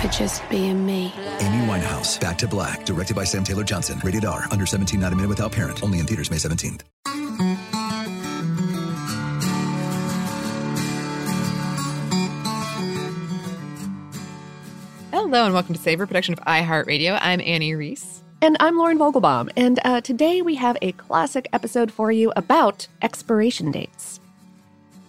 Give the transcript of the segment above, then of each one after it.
for just being me. Amy Winehouse, Back to Black, directed by Sam Taylor Johnson. Rated R, under 17, not a minute without parent. Only in theaters May 17th. Hello and welcome to Savor, production of iHeartRadio. I'm Annie Reese. And I'm Lauren Vogelbaum, and uh, today we have a classic episode for you about expiration dates.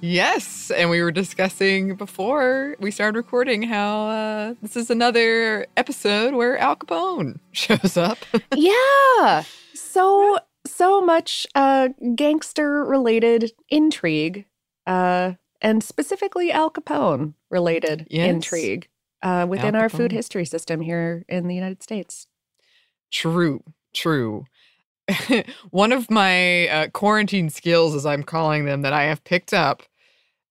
Yes, and we were discussing before we started recording how uh, this is another episode where Al Capone shows up. yeah, so so much uh, gangster related intrigue, uh, and specifically Al Capone related Yes. intrigue uh, within our food history system here in the United States. True, true. One of my uh, quarantine skills, as I'm calling them, that I have picked up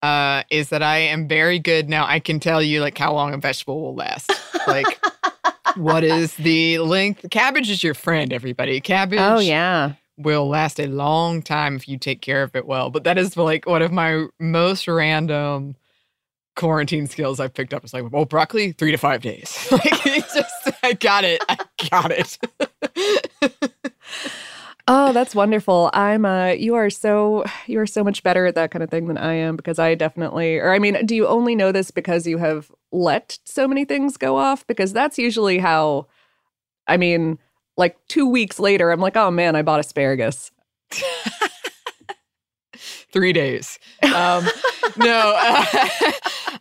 uh, is that I am very good now. I can tell you like how long a vegetable will last. Like, what is the length? Cabbage is your friend, everybody. Cabbage. Oh yeah, will last a long time if you take care of it well. But that is like one of my most random quarantine skills I've picked up. It's like, well, broccoli, three to five days. like, it's just, I got it. I got it. Oh, that's wonderful. I'm uh you are so you are so much better at that kind of thing than I am because I definitely or I mean, do you only know this because you have let so many things go off because that's usually how I mean, like 2 weeks later I'm like, "Oh man, I bought asparagus." three days. Um, no, uh,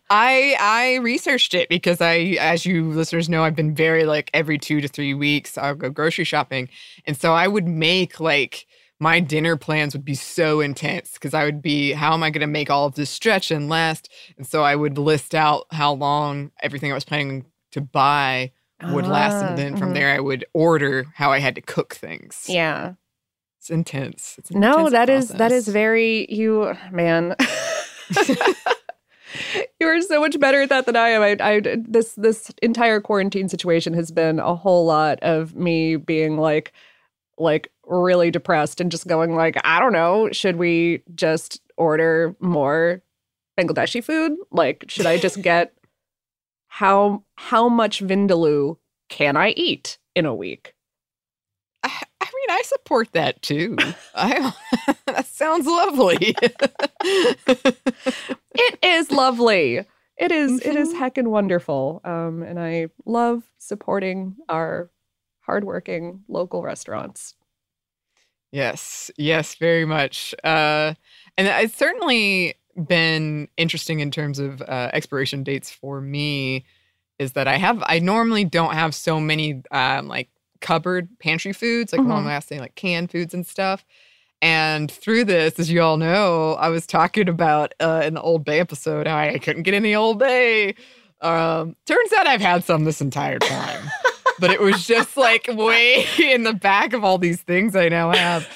I I researched it because I, as you listeners know, I've been very like every two to three weeks I'll go grocery shopping, and so I would make like my dinner plans would be so intense because I would be how am I going to make all of this stretch and last, and so I would list out how long everything I was planning to buy would last, Ah, and then from mhm. there I would order how I had to cook things. Yeah. It's intense. It's No, intense that is that is very you man. you are so much better at that than I am. I, I this this entire quarantine situation has been a whole lot of me being like like really depressed and just going like I don't know, should we just order more Bangladeshi food? Like should I just get how how much vindaloo can I eat in a week? I, I mean, I support that too. I that sounds lovely. It is lovely. It is- it is Mhm. heckin' wonderful. Um, and I love supporting our hardworking local restaurants. yes, yes, very much. Uh, and it's certainly been interesting in terms of uh, expiration dates for me. Is that I have I normally don't have so many um, like cupboard pantry foods like Mhm. long lasting like canned foods and stuff. And through this, as you all know, I was talking about uh, in the Old Bay episode how I couldn't get any Old Bay. Um, turns out I've had some this entire time, but it was just like way in the back of all these things I now have.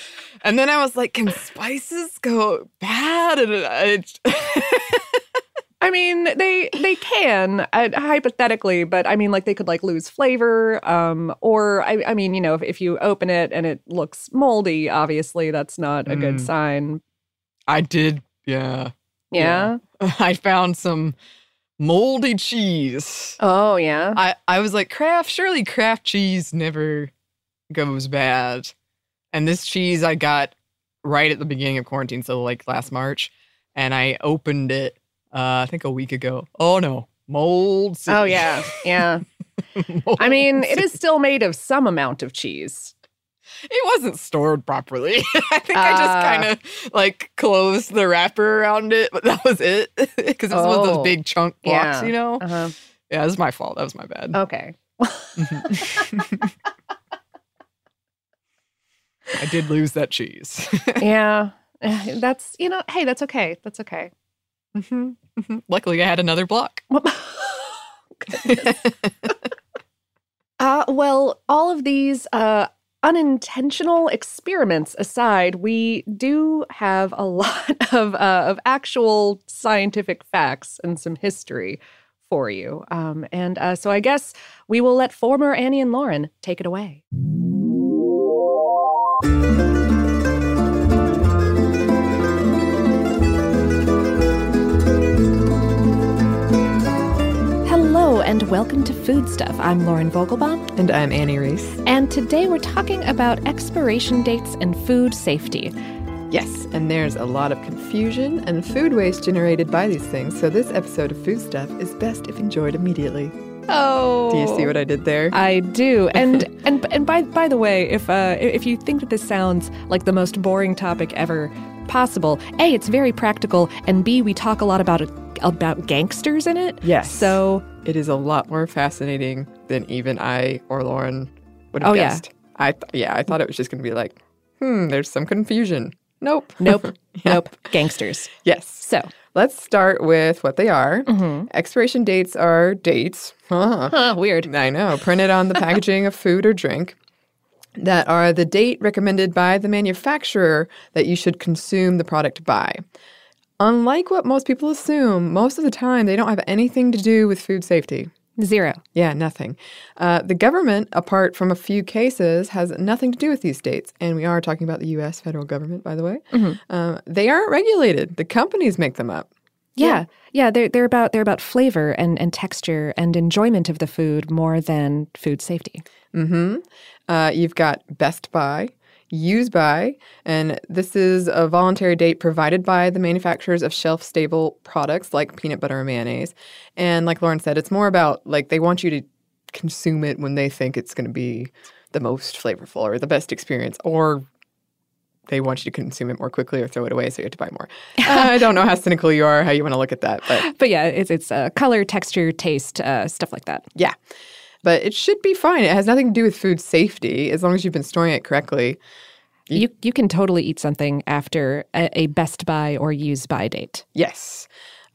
And then I was like, can spices go bad? And it, I mean, they they can uh, hypothetically, but I mean, like they could like lose flavor, um, or I, I mean, you know, if, if you open it and it looks moldy, obviously that's not a good Mm. sign. I did, yeah. Yeah. I found some moldy cheese. Oh yeah. I, I was like, Kraft, surely Kraft cheese never goes bad. And this cheese I got right at the beginning of quarantine, so like last March, and I opened it uh, I think a week ago. Oh no, mold. city. Oh yeah. Yeah. I mean, it is still made of some amount of cheese. It wasn't stored properly. I think I just Ah. kind of like closed the wrapper around it, but that was it. Because it was one of Oh. those big chunk blocks, Yeah. you know? Uh-huh. Yeah, it was my fault. That was my bad. Okay. I did lose that cheese. yeah. Eh, That's you know, hey, that's okay. That's okay. Mhm, mhm. Luckily, I had another block. Uh, well, all of these uh, unintentional experiments aside, we do have a lot of, uh, of actual scientific facts and some history for you. Um, and uh, so I guess we will let former Annie and Lauren take it away. Welcome to Food Stuff. I'm Lauren Vogelbaum. And I'm Annie Reese. And today we're talking about expiration dates and food safety. Yes, and there's a lot of confusion and food waste generated by these things. So this episode of Food Stuff is best if enjoyed immediately. Oh, Do you see what I did there? I do. And and and by by the way, if uh if you think that this sounds like the most boring topic ever possible, A, it's very practical, and B, we talk a lot about it about gangsters in it. Yes. So It is a lot more fascinating than even I or Lauren would have Oh, yeah. guessed. I th- yeah, I thought it was just going to be like, hmm, there's some confusion. Nope. nope. Yeah. Nope. Gangsters. Yes. So Let's start with what they are. mhm. Expiration dates are dates. Huh. Huh, weird. I know, printed on the packaging of food or drink that are the date recommended by the manufacturer that you should consume the product by. Unlike what most people assume, most of the time they don't have anything to do with food safety. Zero. Yeah, nothing. Uh, the government, apart from a few cases, has nothing to do with these dates. And we are talking about the U.S. federal government, by the way. Uh, they aren't regulated. The companies make them up. Yeah. Yeah, they're they're about they're about flavor and, and texture and enjoyment of the food more than food safety. hmm Uh, you've got Best By, Use By, and this is a voluntary date provided by the manufacturers of shelf stable products like peanut butter and mayonnaise. And like Lauren said, it's more about like they want you to consume it when they think it's going to be the most flavorful or the best experience, or they want you to consume it more quickly or throw it away so you have to buy more. Uh, I don't know how cynical you are, how you want to look at that, but But yeah, it's it's uh, color, texture, taste, uh, stuff like that. Yeah. But it should be fine. It has nothing to do with food safety as long as you've been storing it correctly. You you can totally eat something after a, a Best By or Use By date. Yes.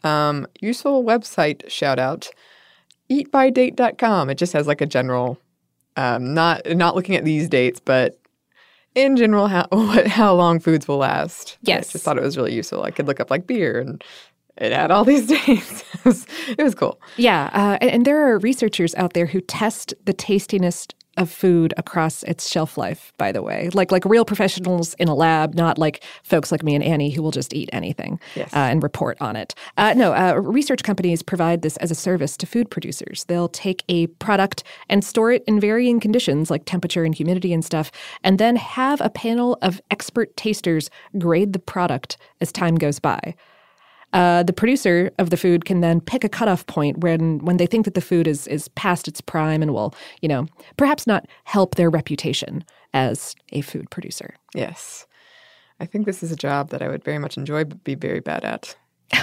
Um, useful website shout out eatbydate.com. It just has like a general, um, not not looking at these dates, but in general, how what, how long foods will last. Yes. I just thought it was really useful. I could look up like beer and it had all these dates. it, was, it was cool. Yeah, uh, and, and there are researchers out there who test the tastiness of food across its shelf life. By the way, like like real professionals in a lab, not like folks like me and Annie who will just eat anything Yes. uh, and report on it. Uh, no, uh, research companies provide this as a service to food producers. They'll take a product and store it in varying conditions, like temperature and humidity and stuff, and then have a panel of expert tasters grade the product as time goes by. Uh, the producer of the food can then pick a cutoff point when when they think that the food is is past its prime and will, you know, perhaps not help their reputation as a food producer. Yes. I think this is a job that I would very much enjoy, but be very bad at.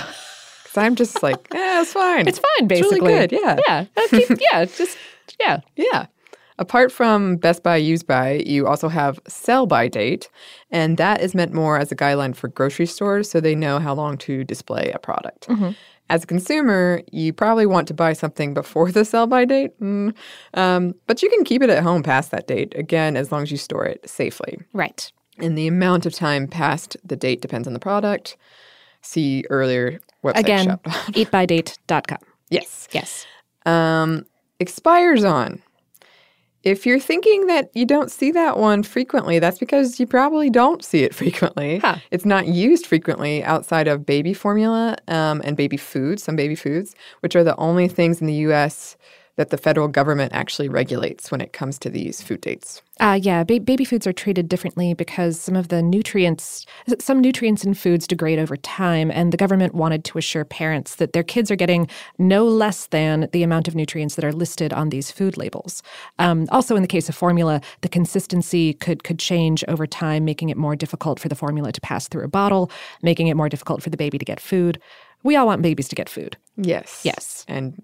Because I'm just like, yeah, it's fine. It's fine, really basically. good, yeah. Yeah. Uh, keep- yeah. Just, yeah. Yeah. Apart from Best By, Use By, you also have Sell By Date, and that is meant more as a guideline for grocery stores so they know how long to display a product. As a consumer, you probably want to buy something before the sell by date, mm, um, but you can keep it at home past that date, again, as long as you store it safely. Right. And the amount of time past the date depends on the product. See earlier website Again, eatbydate.com. yes. Yes. Um, expires on. If you're thinking that you don't see that one frequently, that's because you probably don't see it frequently. Huh. It's not used frequently outside of baby formula um, and baby food, some baby foods, which are the only things in the U.S. that the federal government actually regulates when it comes to these food dates. Uh, yeah, ba- baby foods are treated differently because some of the nutrients, some nutrients in foods degrade over time, and the government wanted to assure parents that their kids are getting no less than the amount of nutrients that are listed on these food labels. Um, also, in the case of formula, the consistency could could change over time, making it more difficult for the formula to pass through a bottle, making it more difficult for the baby to get food. We all want babies to get food. Yes. Yes. And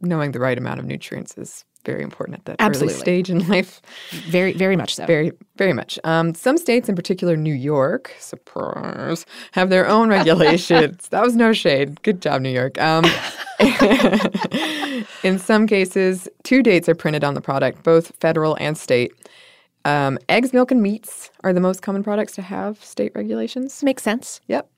knowing the right amount of nutrients is very important at that Absolutely. early stage in life. Very, very much so. Very, very much. Um, some states, in particular New York, surprise, have their own regulations. that was no shade. Good job, New York. Um, in some cases, two dates are printed on the product, both federal and state. Um, eggs, milk, and meats are the most common products to have state regulations. Makes sense. Yep.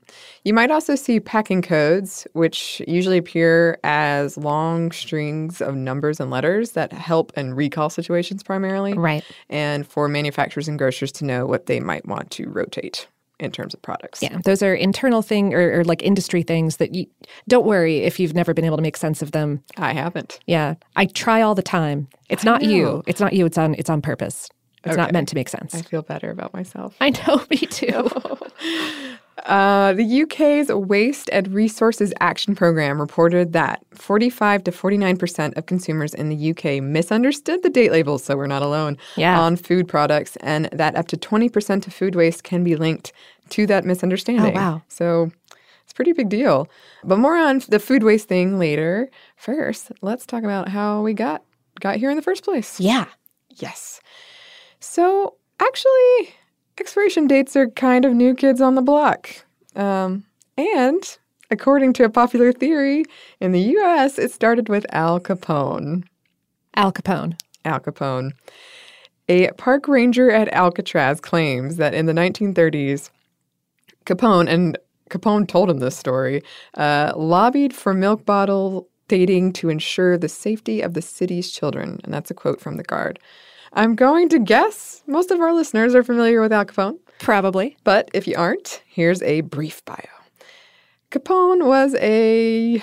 You might also see packing codes, which usually appear as long strings of numbers and letters that help in recall situations primarily. Right. And for manufacturers and grocers to know what they might want to rotate in terms of products. Yeah, those are internal thing or, or like industry things that you don't worry if you've never been able to make sense of them. I haven't. Yeah, I try all the time. It's I not you. It's not you. It's on. It's on purpose. It's not meant to make sense. I feel better about myself. I know, me too. Uh, the UK's Waste and Resources Action Program reported that 45 to 49% of consumers in the UK misunderstood the date labels, so we're not alone, Yeah. on food products, and that up to 20% of food waste can be linked to that misunderstanding. Oh, wow. So it's a pretty big deal. But more on the food waste thing later. First, let's talk about how we got got here in the first place. yeah. Yes. So actually, expiration dates are kind of new kids on the block. Um, and according to a popular theory, in the US, it started with Al Capone. Al Capone. Al Capone. A park ranger at Alcatraz claims that in the 1930s, Capone, and Capone told him this story, uh, lobbied for milk bottle dating to ensure the safety of the city's children. And that's a quote from The Guard. I'm going to guess most of our listeners are familiar with Al Capone. Probably. But if you aren't, here's a brief bio. Capone was a,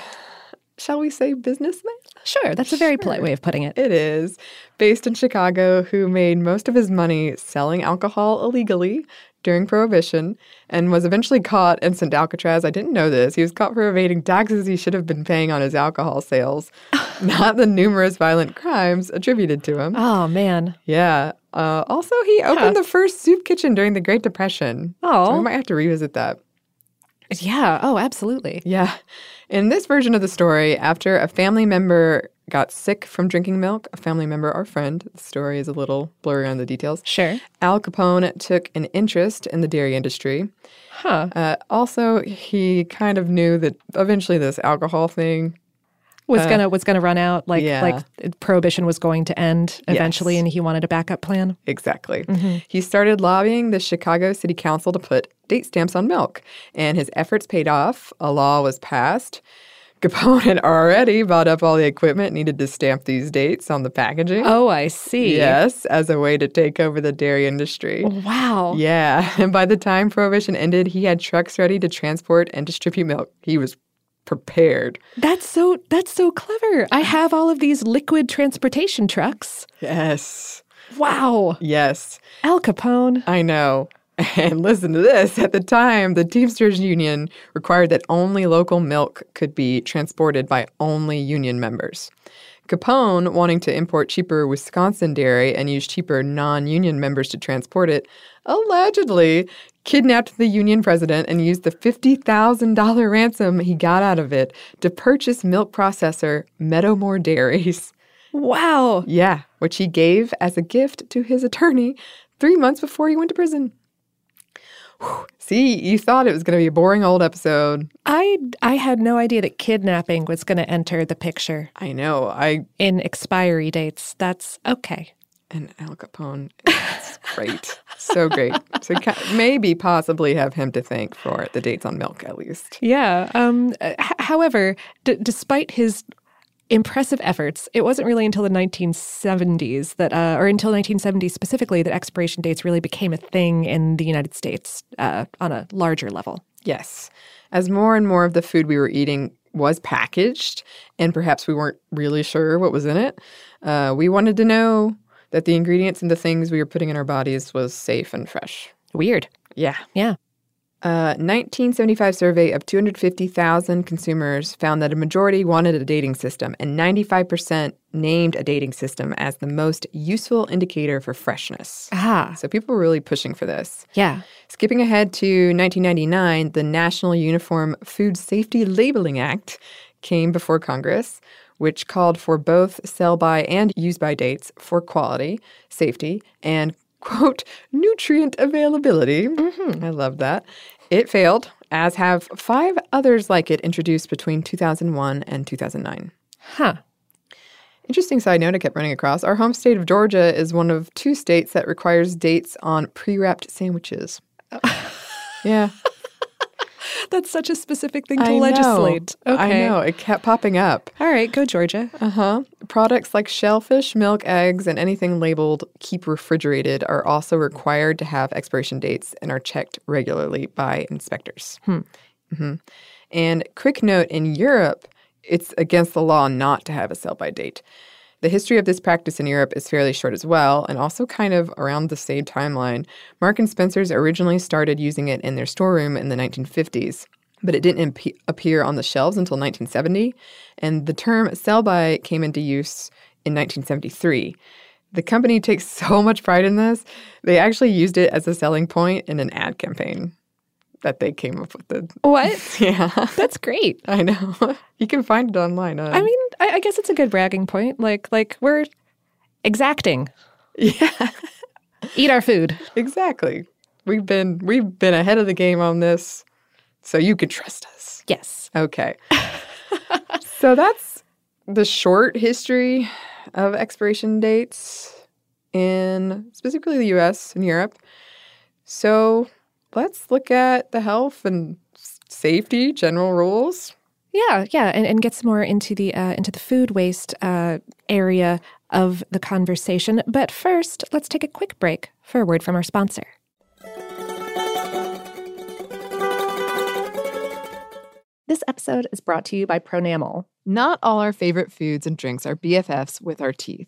shall we say, businessman? Sure. That's a very polite way of putting it. It is. Based in Chicago, who made most of his money selling alcohol illegally during Prohibition and was eventually caught and sent to Alcatraz. I didn't know this. He was caught for evading taxes he should have been paying on his alcohol sales, not the numerous violent crimes attributed to him. Oh man. Yeah. Uh, also, he opened the first soup kitchen during the Great Depression. So Oh. we might have to revisit that. Yeah. Oh, absolutely. Yeah. In this version of the story, after a family member got sick from drinking milk, a family member or friend, the story is a little blurry on the details. Sure. Al Capone took an interest in the dairy industry. Huh. Uh, also, he kind of knew that eventually this alcohol thing Was Uh, gonna was gonna run out. Like yeah. like prohibition was going to end eventually, Yes. and he wanted a backup plan. Exactly. He started lobbying the Chicago City Council to put date stamps on milk, and his efforts paid off. A law was passed. Capone had already bought up all the equipment needed to stamp these dates on the packaging. Oh, I see. Yes, as a way to take over the dairy industry. Wow. Yeah, and by the time Prohibition ended, he had trucks ready to transport and distribute milk. He was prepared. That's so that's so clever. I have all of these liquid transportation trucks. Yes, Wow. yes. Al Capone. I know. And listen to this. At the time, the Teamsters Union required that only local milk could be transported by only union members. Capone, wanting to import cheaper Wisconsin dairy and use cheaper non union members to transport it, allegedly kidnapped the union president and used the $50,000 ransom he got out of it to purchase milk processor Meadowmoor Dairies. Wow. Yeah, which he gave as a gift to his attorney three months before he went to prison. Whew. See, you thought it was going to be a boring old episode. I I had no idea that kidnapping was going to enter the picture I know. I in expiry dates. That's okay. and Al Capone, it's great, so great. So ca- maybe possibly have him to thank for the dates on milk at least. Yeah. Um. h- however, d- despite his impressive efforts, it wasn't really until the 1970s that, uh, or until 1970 specifically, that expiration dates really became a thing in the United States uh, on a larger level. Yes, as more and more of the food we were eating was packaged, and perhaps we weren't really sure what was in it, uh, we wanted to know that the ingredients and the things we were putting in our bodies was safe and fresh. Weird. Yeah. Yeah. A 1975 survey of 250,000 consumers found that a majority wanted a dating system, and 95% named a dating system as the most useful indicator for freshness. Ah. So people were really pushing for this. Yeah. Skipping ahead to 1999, the National Uniform Food Safety Labeling Act came before Congress, which called for both sell by and use by dates for quality, safety, and quote, nutrient availability. Mm-hmm. I love that. It failed, as have five others like it introduced between 2001 and 2009. Huh. Interesting side note I kept running across. Our home state of Georgia is one of two states that requires dates on pre wrapped sandwiches. yeah. That's such a specific thing to I know. legislate. Okay. I know. It kept popping up. All right, go Georgia. Uh huh. Products like shellfish, milk, eggs, and anything labeled keep refrigerated are also required to have expiration dates and are checked regularly by inspectors. Hmm. hmm And quick note in Europe, it's against the law not to have a sell by date. The history of this practice in Europe is fairly short as well, and also kind of around the same timeline. Mark and Spencer's originally started using it in their storeroom in the 1950s, but it didn't imp- appear on the shelves until 1970, and the term sell by came into use in 1973. The company takes so much pride in this, they actually used it as a selling point in an ad campaign that they came up with. The, What? yeah, That's great. I know. you can find it online. Uh, I mean, I, I guess it's a good bragging point. Like, like we're exacting. yeah. Eat our food. Exactly. We've been we've been ahead of the game on this, so you can trust us. Yes. Okay. so that's the short history of expiration dates in specifically the US and Europe. So let's look at the health and safety general rules. Yeah, yeah, and, and get some more into the uh, into the food waste uh, area of the conversation. But first, let's take a quick break for a word from our sponsor. This episode is brought to you by Pronamel. Not all our favorite foods and drinks are BFFs with our teeth.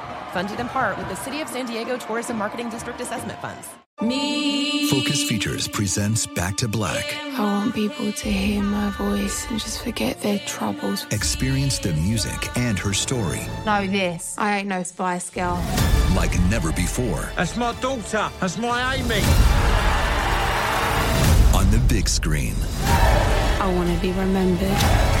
Funded in part with the City of San Diego Tourism Marketing District Assessment Funds. Me! Focus Features presents Back to Black. I want people to hear my voice and just forget their troubles. Experience the music and her story Know this. I ain't no Spice Girl. like never before That's my daughter. That's my Amy. on the big screen. I want to be remembered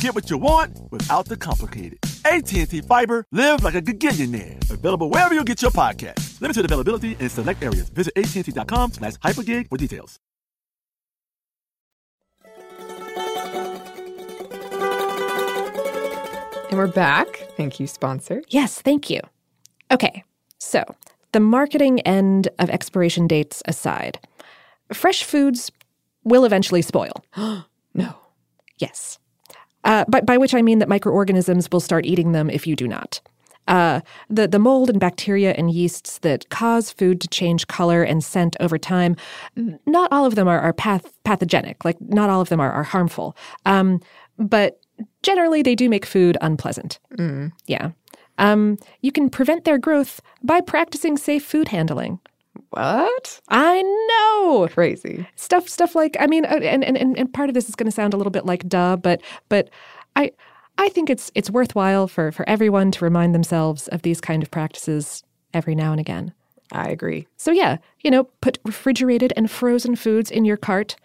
Get what you want without the complicated. AT&T Fiber, live like a gigillionaire. Available wherever you get your podcast. Limited availability in select areas. Visit AT&T.com slash hypergig for details. And we're back. Thank you, sponsor. Yes, thank you. Okay, so the marketing end of expiration dates aside, fresh foods will eventually spoil. no. Yes. Uh, by, by which I mean that microorganisms will start eating them if you do not. Uh, the, the mold and bacteria and yeasts that cause food to change color and scent over time, not all of them are, are path, pathogenic. Like, not all of them are, are harmful. Um, but generally, they do make food unpleasant. Mm. Yeah. Um, you can prevent their growth by practicing safe food handling. What? I know. Crazy. Stuff stuff like I mean and and and part of this is going to sound a little bit like duh, but but I I think it's it's worthwhile for for everyone to remind themselves of these kind of practices every now and again. I agree. So yeah, you know, put refrigerated and frozen foods in your cart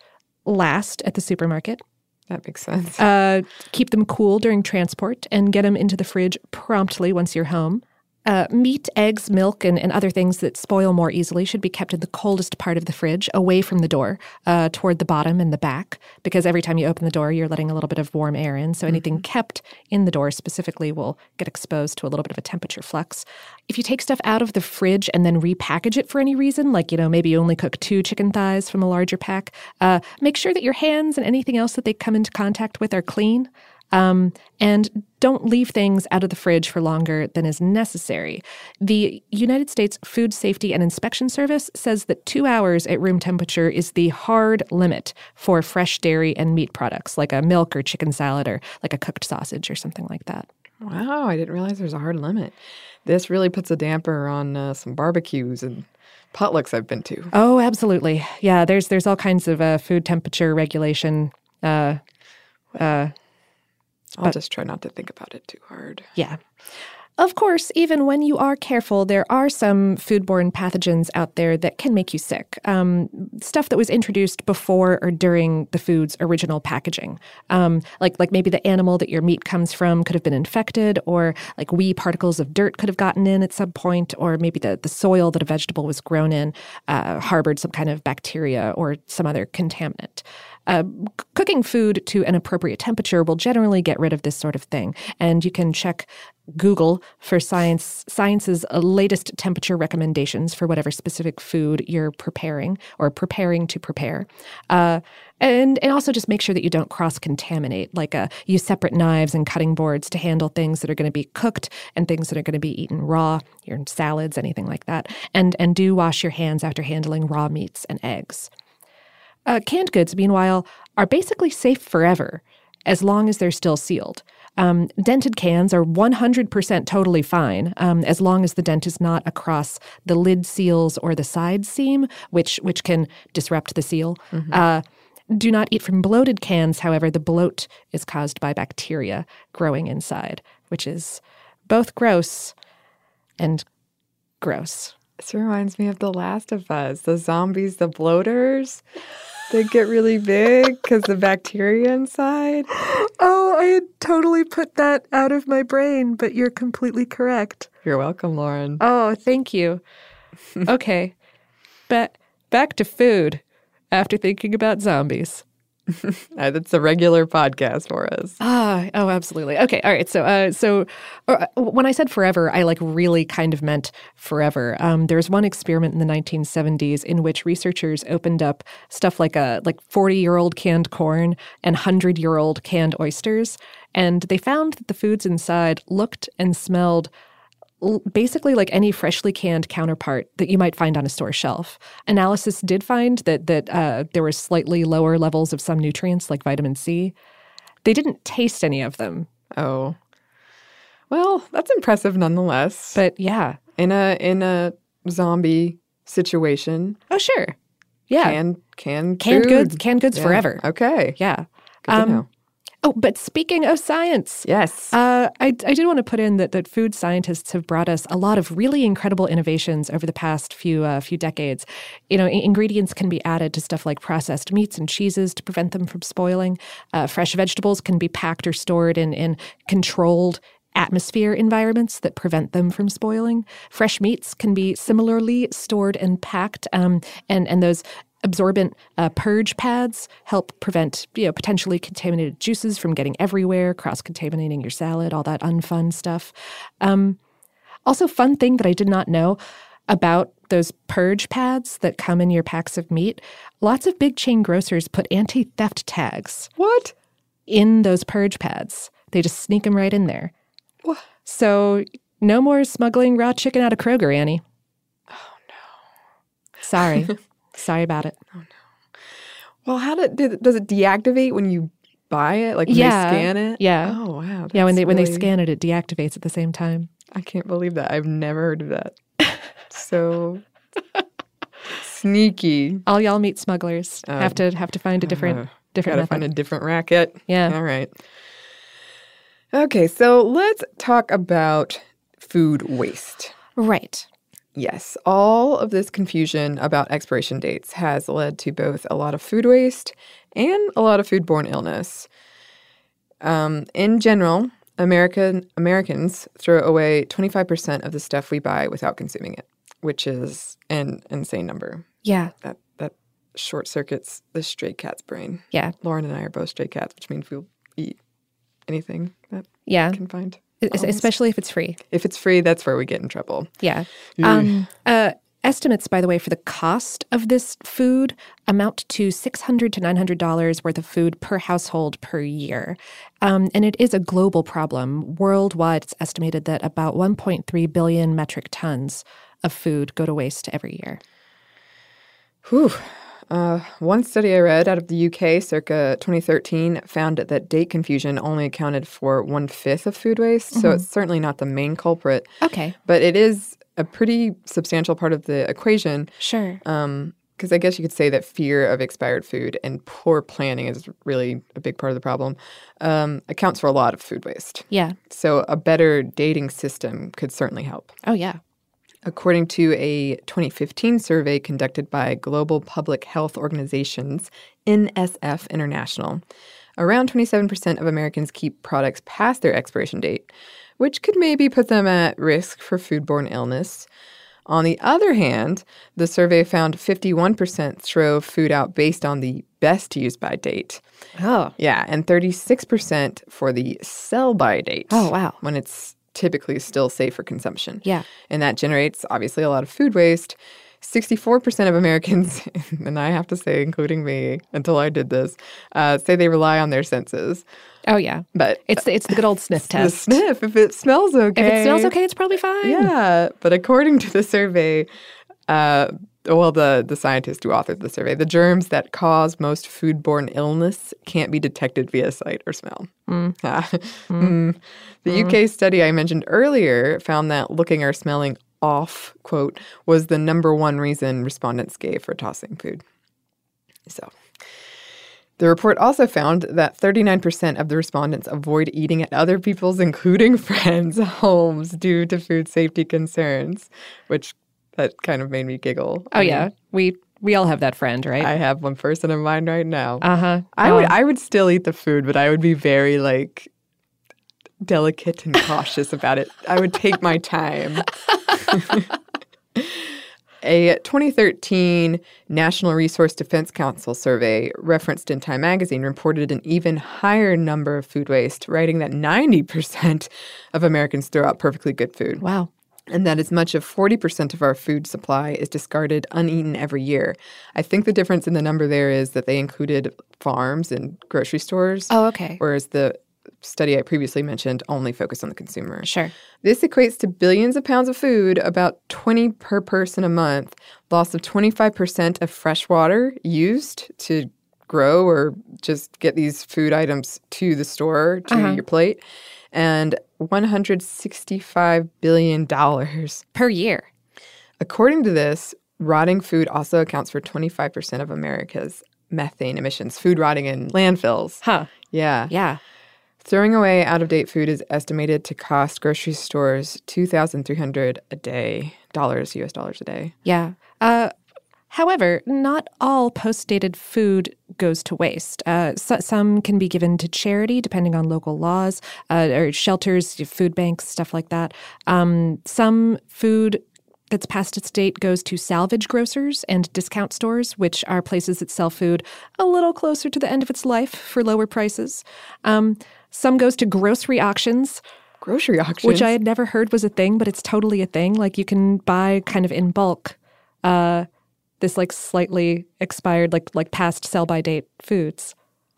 last at the supermarket. That makes sense. Uh, keep them cool during transport and get them into the fridge promptly once you're home. Uh, meat, eggs, milk, and, and other things that spoil more easily should be kept in the coldest part of the fridge, away from the door, uh, toward the bottom and the back, because every time you open the door, you're letting a little bit of warm air in. So anything mm-hmm. kept in the door specifically will get exposed to a little bit of a temperature flux. If you take stuff out of the fridge and then repackage it for any reason, like, you know, maybe you only cook two chicken thighs from a larger pack, uh, make sure that your hands and anything else that they come into contact with are clean. Um, and don't leave things out of the fridge for longer than is necessary. The United States Food Safety and Inspection Service says that two hours at room temperature is the hard limit for fresh dairy and meat products, like a milk or chicken salad or like a cooked sausage or something like that. Wow, I didn't realize there's a hard limit. This really puts a damper on uh, some barbecues and potlucks I've been to. Oh, absolutely. Yeah, there's there's all kinds of uh, food temperature regulation. Uh, uh, I'll but, just try not to think about it too hard. Yeah. Of course, even when you are careful, there are some foodborne pathogens out there that can make you sick. Um, stuff that was introduced before or during the food's original packaging, um, like like maybe the animal that your meat comes from could have been infected, or like wee particles of dirt could have gotten in at some point, or maybe the the soil that a vegetable was grown in uh, harbored some kind of bacteria or some other contaminant. Uh, cooking food to an appropriate temperature will generally get rid of this sort of thing. And you can check Google for science science's latest temperature recommendations for whatever specific food you're preparing or preparing to prepare. Uh, and and also just make sure that you don't cross contaminate. Like uh, use separate knives and cutting boards to handle things that are going to be cooked and things that are going to be eaten raw, your salads, anything like that. And and do wash your hands after handling raw meats and eggs. Uh, canned goods, meanwhile, are basically safe forever as long as they're still sealed. Um, dented cans are 100% totally fine um, as long as the dent is not across the lid seals or the side seam, which which can disrupt the seal. Mm-hmm. Uh, do not eat from bloated cans. However, the bloat is caused by bacteria growing inside, which is both gross and gross. This reminds me of The Last of Us, the zombies, the bloaters. They get really big because the bacteria inside. Oh, I had totally put that out of my brain, but you're completely correct. You're welcome, Lauren. Oh, thank you. okay. But back to food after thinking about zombies. That's a regular podcast for us. Ah, oh, absolutely. Okay, all right. So, uh, so uh, when I said forever, I like really kind of meant forever. Um, there was one experiment in the 1970s in which researchers opened up stuff like a like 40 year old canned corn and 100 year old canned oysters, and they found that the foods inside looked and smelled basically like any freshly canned counterpart that you might find on a store shelf. Analysis did find that that uh, there were slightly lower levels of some nutrients like vitamin C. They didn't taste any of them. Oh. Well, that's impressive nonetheless. But yeah, in a in a zombie situation, oh sure, yeah, can can canned food. goods, canned goods Yeah. forever. Okay, Yeah. know. Oh, but speaking of science, Yes. uh, I, I did want to put in that, that food scientists have brought us a lot of really incredible innovations over the past few uh, few decades. You know, i- ingredients can be added to stuff like processed meats and cheeses to prevent them from spoiling. Uh, fresh vegetables can be packed or stored in in controlled atmosphere environments that prevent them from spoiling. Fresh meats can be similarly stored and packed, um, and and those absorbent uh, purge pads help prevent you know potentially contaminated juices from getting everywhere, cross contaminating your salad, all that unfun stuff. Um, also, fun thing that I did not know about those purge pads that come in your packs of meat. Lots of big chain grocers put anti-theft tags. What? In those purge pads, they just sneak them right in there. what? So no more smuggling raw chicken out of Kroger, Annie. Oh no. Sorry. Sorry about it. Oh no. Well, how did, did does it deactivate when you buy it? Like when Yeah, they scan it? yeah. Oh wow. yeah, when they when they scan it, it deactivates at the same time. I can't believe that. I've never heard of that. so sneaky. All y'all meat smugglers Uh, have to have to find a different Uh, different Gotta method. find a different racket. Yeah. All right. Okay, so let's talk about food waste. right. Yes, all of this confusion about expiration dates has led to both a lot of food waste and a lot of foodborne illness. Um, in general, American Americans throw away 25% of the stuff we buy without consuming it, which is an insane number. Yeah. That that short circuits the stray cat's brain. Yeah. Lauren and I are both stray cats, which means we'll eat anything that Yeah. we can find. Almost. Especially if it's free. If it's free, that's where we get in trouble. Yeah. Um, uh, estimates, by the way, for the cost of this food amount to 600 to nine hundred dollars worth of food per household per year, um, and it is a global problem. Worldwide, it's estimated that about one point three billion metric tons of food go to waste every year. Whew. Uh, one study I read out of the UK circa 2013 found that date confusion only accounted for one fifth of food waste, so Mhm. it's certainly not the main culprit. Okay. But it is a pretty substantial part of the equation. Sure. Because I guess you could say that fear of expired food and poor planning is really a big part of the problem, um, accounts for a lot of food waste. Yeah. So a better dating system could certainly help. Oh yeah. According to a 2015 survey conducted by Global Public Health Organizations, NSF International, around 27% of Americans keep products past their expiration date, which could maybe put them at risk for foodborne illness. On the other hand, the survey found 51% throw food out based on the best use by date. Oh. Yeah, and 36% for the sell by date. Oh, wow. When it's typically still safe for consumption. Yeah. And that generates obviously a lot of food waste. 64% of Americans, and I have to say, including me, until I did this, uh, say they rely on their senses. Oh yeah. But It's the, it's the good old sniff test. sniff, if it smells okay. If it smells okay, it's probably fine. Yeah. But according to the survey, uh, well, the, the scientist who authored the survey, the germs that cause most foodborne illness can't be detected via sight or smell. Mm. Ah. Mm. The UK study I mentioned earlier found that looking or smelling off, quote, was the number one reason respondents gave for tossing food. So, the report also found that 39% of the respondents avoid eating at other people's, including friends' homes due to food safety concerns, which that kind of made me giggle. Oh I yeah. mean, We we all have that friend, right? I have one person in mind right now. Uh huh. I would I would still eat the food, but I would be very like delicate and cautious about it. I would take my time. A 2013 National Resource Defense Council survey referenced in Time magazine reported an even higher number of food waste, writing that 90% of Americans throw out perfectly good food. Wow. And that as much as 40% of our food supply is discarded uneaten every year. I think the difference in the number there is that they included farms and grocery stores. Oh, okay. Whereas the study I previously mentioned only focused on the consumer. Sure. This equates to billions of pounds of food, about 20 per person a month, loss of 25% of fresh water used to grow or just get these food items to the store to Uh-huh. your plate. And $165 billion per year. According to this, rotting food also accounts for 25% of America's methane emissions, food rotting in landfills. Huh. Yeah. Yeah. Throwing away out of date food is estimated to cost grocery stores 2300 a day, dollars, US dollars a day. Yeah. Uh, however, not all post dated food goes to waste. Uh, so, some can be given to charity depending on local laws uh, or shelters, food banks, stuff like that. Um, some food that's past its date goes to salvage grocers and discount stores, which are places that sell food a little closer to the end of its life for lower prices. Um, some goes to grocery auctions. Grocery auctions? Which I had never heard was a thing, but it's totally a thing. Like you can buy kind of in bulk uh, this like slightly expired, like like past sell by date foods.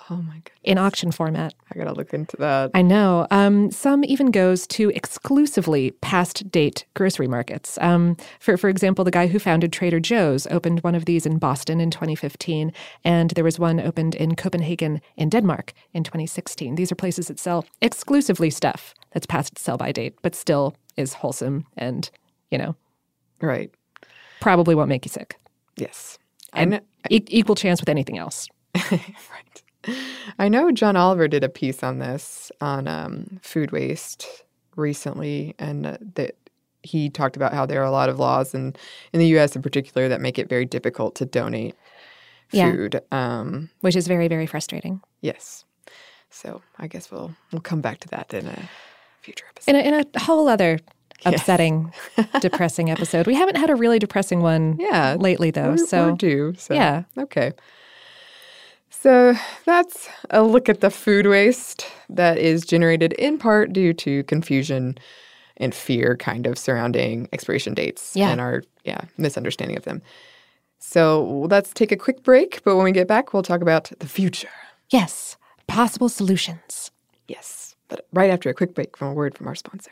Oh my god. In auction format. I gotta look into that. I know. Um, some even goes to exclusively past date grocery markets. Um, for for example, the guy who founded Trader Joe's opened one of these in Boston in 2015, and there was one opened in Copenhagen in Denmark in 2016. These are places that sell exclusively stuff that's past sell by date, but still is wholesome and you know, right. Probably won't make you sick. Yes, and I e- equal chance with anything else. right. I know John Oliver did a piece on this on um, food waste recently, and uh, that he talked about how there are a lot of laws in in the U.S. in particular that make it very difficult to donate Yeah. food, um, which is very very frustrating. Yes. So I guess we'll we'll come back to that in a future episode. In a, in a whole other upsetting, depressing episode. We haven't had a really depressing one Yeah, lately though. We're, so we're due. So yeah. Okay. So that's a look at the food waste that is generated in part due to confusion and fear kind of surrounding expiration dates Yeah. and our yeah, misunderstanding of them. So let's take a quick break, but when we get back, we'll talk about the future. Yes, possible solutions. Yes, but right after a quick break from a word from our sponsor.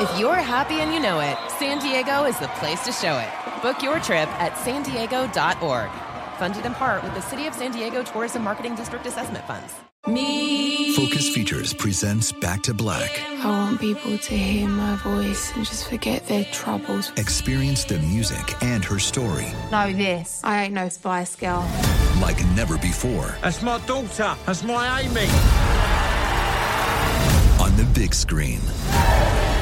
If you're happy and you know it, San Diego is the place to show it. Book your trip at san diego.org. Funded in part with the City of San Diego Tourism Marketing District Assessment Funds. Me. Focus Features presents Back to Black. I want people to hear my voice and just forget their troubles. Experience the music and her story Know this. I ain't no Spice Girl. like never before That's my daughter. That's my Amy. on the big screen.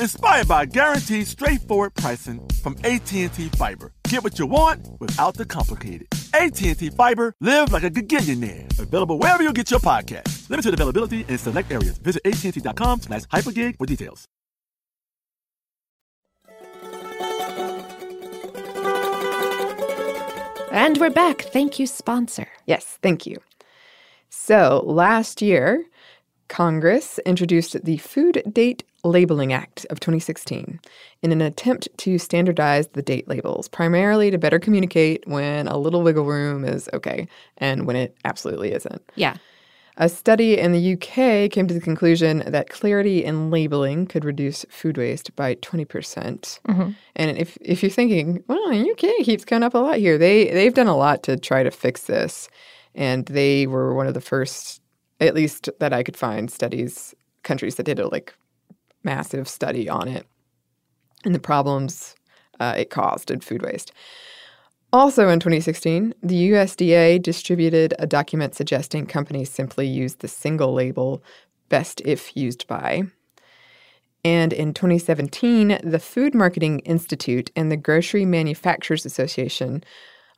inspired by guaranteed straightforward pricing from AT&T Fiber. Get what you want without the complicated. AT&T Fiber, live like a gigillionaire. Available wherever you get your podcast. Limited availability in select areas. Visit AT&T.com slash hypergig for details. And we're back. Thank you, sponsor. Yes, thank you. So, last year, Congress introduced the Food Date Labeling Act of 2016 in an attempt to standardize the date labels, primarily to better communicate when a little wiggle room is okay and when it absolutely isn't. Yeah. A study in the UK came to the conclusion that clarity in labeling could reduce food waste by 20%. percent Mhm. And if, if you're thinking, well, UK keeps coming up a lot here, they, they've done a lot to try to fix this. And they were one of the first, at least that I could find, studies, countries that did it like massive study on it and the problems uh, it caused in food waste. Also in 2016, the USDA distributed a document suggesting companies simply use the single label best if used by. And in 2017, the Food Marketing Institute and the Grocery Manufacturers Association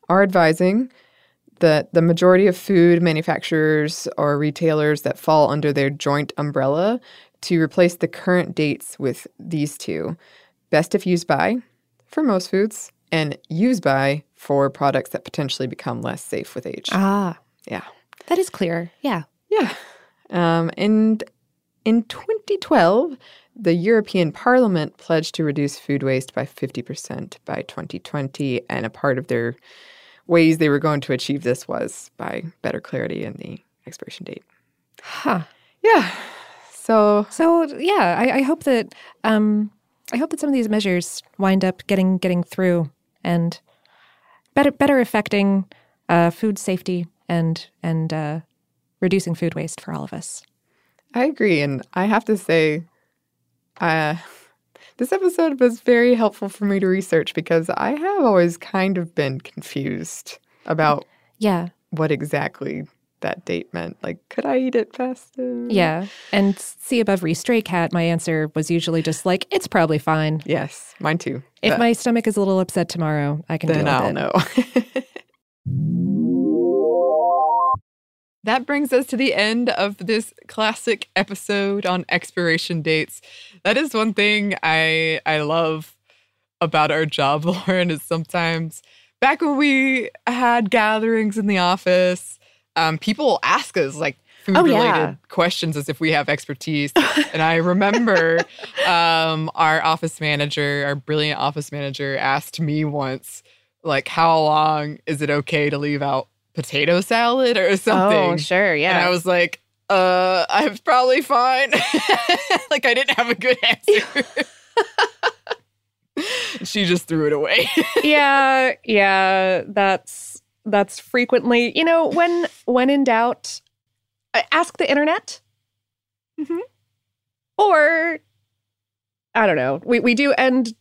are advising that the majority of food manufacturers or retailers that fall under their joint umbrella to replace the current dates with these two best if used by for most foods and use by for products that potentially become less safe with age. Ah, Yeah. that is clear. Yeah. Yeah. Um, and in 2012, the European Parliament pledged to reduce food waste by 50% by 2020. And a part of their ways they were going to achieve this was by better clarity in the expiration date. Huh. Yeah. So, So yeah, I, I hope that um, I hope that some of these measures wind up getting getting through and better better affecting uh, food safety and and uh, reducing food waste for all of us. I agree. And I have to say, uh, this episode was very helpful for me to research because I have always kind of been confused about Yeah, what exactly that date meant. Like, could I eat it faster? yeah. And see above re stray cat, my answer was usually just like it's probably fine. Yes, mine too. If But my stomach is a little upset tomorrow, I can then deal with I'll it. know. That brings us to the end of this classic episode on expiration dates. That is one thing I I love about our job, Lauren, is sometimes back when we had gatherings in the office, um, people will ask us like food Oh, related yeah. questions as if we have expertise. and I remember um, our office manager, our brilliant office manager, asked me once, like, how long is it okay to leave out potato salad or something? Oh, sure, yeah. And I was like, uh, I'm probably fine. like I didn't have a good answer. she just threw it away. yeah, yeah, that's that's frequently, you know, when when in doubt, uh, ask the internet. Mhm. Or I don't know. We we do end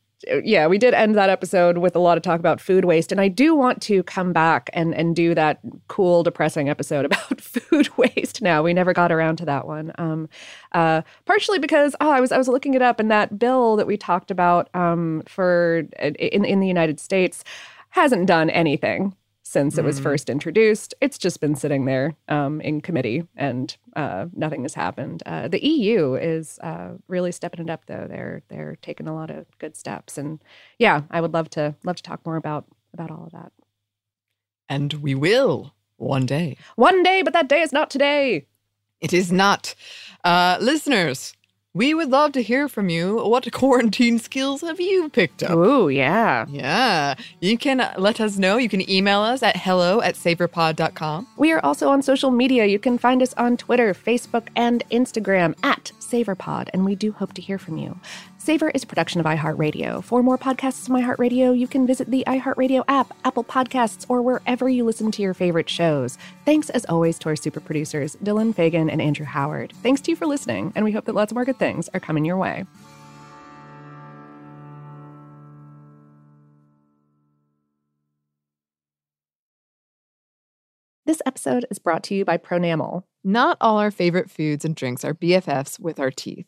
yeah, we did end that episode with a lot of talk about food waste and I do want to come back and and do that cool depressing episode about food waste now. We never got around to that one. Um uh partially because oh, I was I was looking it up and that bill that we talked about um for in in the United States hasn't done anything since it was Mm. first introduced. It's just been sitting there um, in committee and uh, nothing has happened. Uh, the EU is uh, really stepping it up, though. They're they're taking a lot of good steps, and yeah, I would love to love to talk more about about all of that and we will one day. one day. But that day is not today. It is not. Uh, listeners, we would love to hear from you. What quarantine skills have you picked up? Oh yeah, Yeah. You can let us know. You can email us at hello at savorpod.com. we are also on social media. You can find us on Twitter, Facebook, and Instagram at SavorPod, and we do hope to hear from you. Savor is a production of iHeartRadio. For more podcasts from iHeartRadio, you can visit the iHeartRadio app, Apple Podcasts, or wherever you listen to your favorite shows. Thanks, as always, to our super producers, Dylan Fagan and Andrew Howard. Thanks to you for listening, and we hope that lots more good things are coming your way. This episode is brought to you by Pronamel. Not all our favorite foods and drinks are BFFs with our teeth.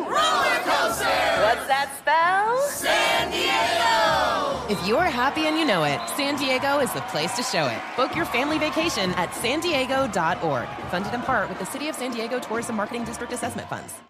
Roller coaster. What's that spell? San Diego. If you're happy and you know it, San Diego is the place to show it. Book your family vacation at san diego.org. Funded in part with the City of San Diego Tourism Marketing District Assessment Funds.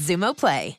Xumo Play.